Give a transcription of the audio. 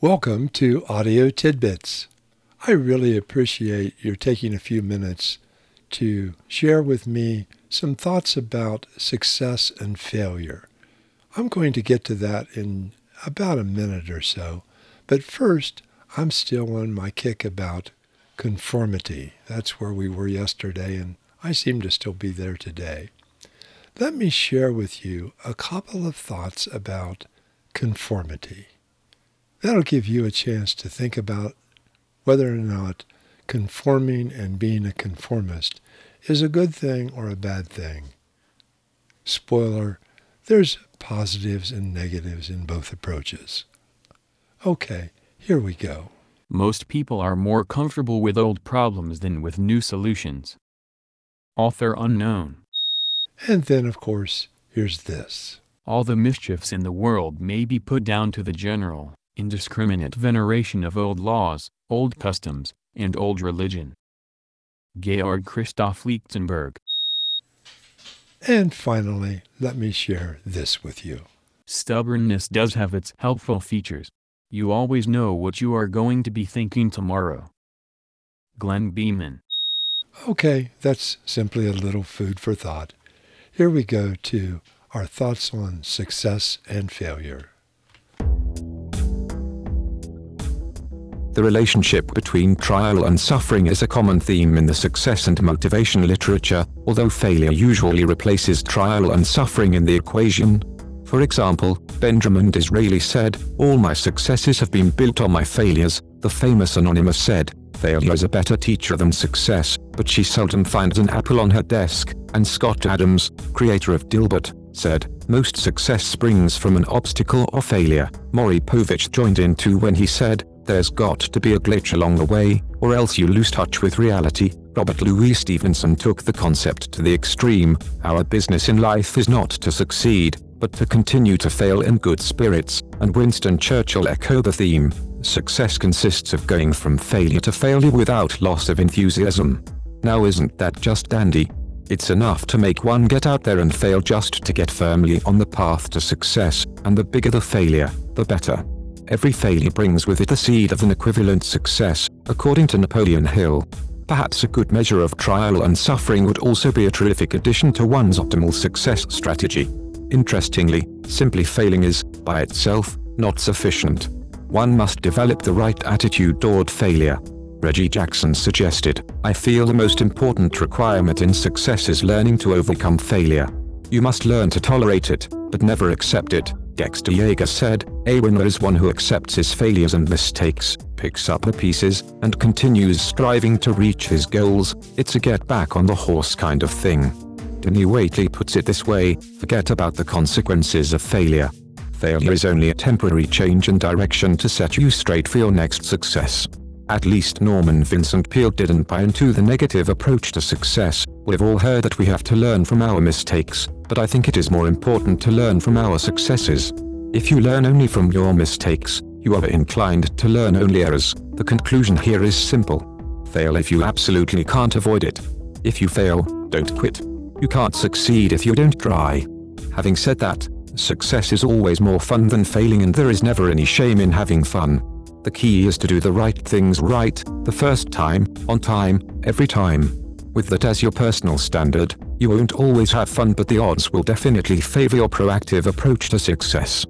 Welcome to Audio Tidbits. I really appreciate your taking a few minutes to share with me some thoughts about success and failure. I'm going to get to that in about a minute or so, but first, I'm still on my kick about conformity. That's where we were yesterday, and I seem to still be there today. Let me share with you a couple of thoughts about conformity. That'll give you a chance to think about whether or not conforming and being a conformist is a good thing or a bad thing. Spoiler, there's positives and negatives in both approaches. Okay, here we go. Most people are more comfortable with old problems than with new solutions. Author unknown. And then, of course, here's this. All the mischiefs in the world may be put down to the general, indiscriminate veneration of old laws, old customs, and old religion. Georg Christoph Lichtenberg. And finally, let me share this with you. Stubbornness does have its helpful features. You always know what you are going to be thinking tomorrow. Glen Beaman. Okay, that's simply a little food for thought. Here we go to our thoughts on success and failure. The relationship between trial and suffering is a common theme in the success and motivation literature, although failure usually replaces trial and suffering in the equation. For example, Benjamin Disraeli said, All my successes have been built on my failures. The famous Anonymous said, Failure is a better teacher than success, but she seldom finds an apple on her desk. And Scott Adams, creator of Dilbert, said, Most success springs from an obstacle or failure. Maury Povich joined in too when he said, there's got to be a glitch along the way, or else you lose touch with reality. Robert Louis Stevenson took the concept to the extreme. Our business in life is not to succeed, but to continue to fail in good spirits. And Winston Churchill echoed the theme. Success consists of going from failure to failure without loss of enthusiasm. Now isn't that just dandy? It's enough to make one get out there and fail just to get firmly on the path to success, and the bigger the failure, the better. Every failure brings with it the seed of an equivalent success, according to Napoleon Hill. Perhaps a good measure of trial and suffering would also be a terrific addition to one's optimal success strategy. Interestingly, simply failing is, by itself, not sufficient. One must develop the right attitude toward failure. Reggie Jackson suggested, I feel the most important requirement in success is learning to overcome failure. You must learn to tolerate it, but never accept it. Dexter Yager said, A winner is one who accepts his failures and mistakes, picks up the pieces, and continues striving to reach his goals. It's a get back on the horse kind of thing. Danny Waitley puts it this way, forget about the consequences of failure. Failure is only a temporary change in direction to set you straight for your next success. At least Norman Vincent Peale didn't buy into the negative approach to success. We've all heard that we have to learn from our mistakes, but I think it is more important to learn from our successes. If you learn only from your mistakes, you are inclined to learn only errors. The conclusion here is simple. Fail if you absolutely can't avoid it. If you fail, don't quit. You can't succeed if you don't try. Having said that, success is always more fun than failing and there is never any shame in having fun. The key is to do the right things right, the first time, on time, every time. With that as your personal standard, you won't always have fun but the odds will definitely favor your proactive approach to success.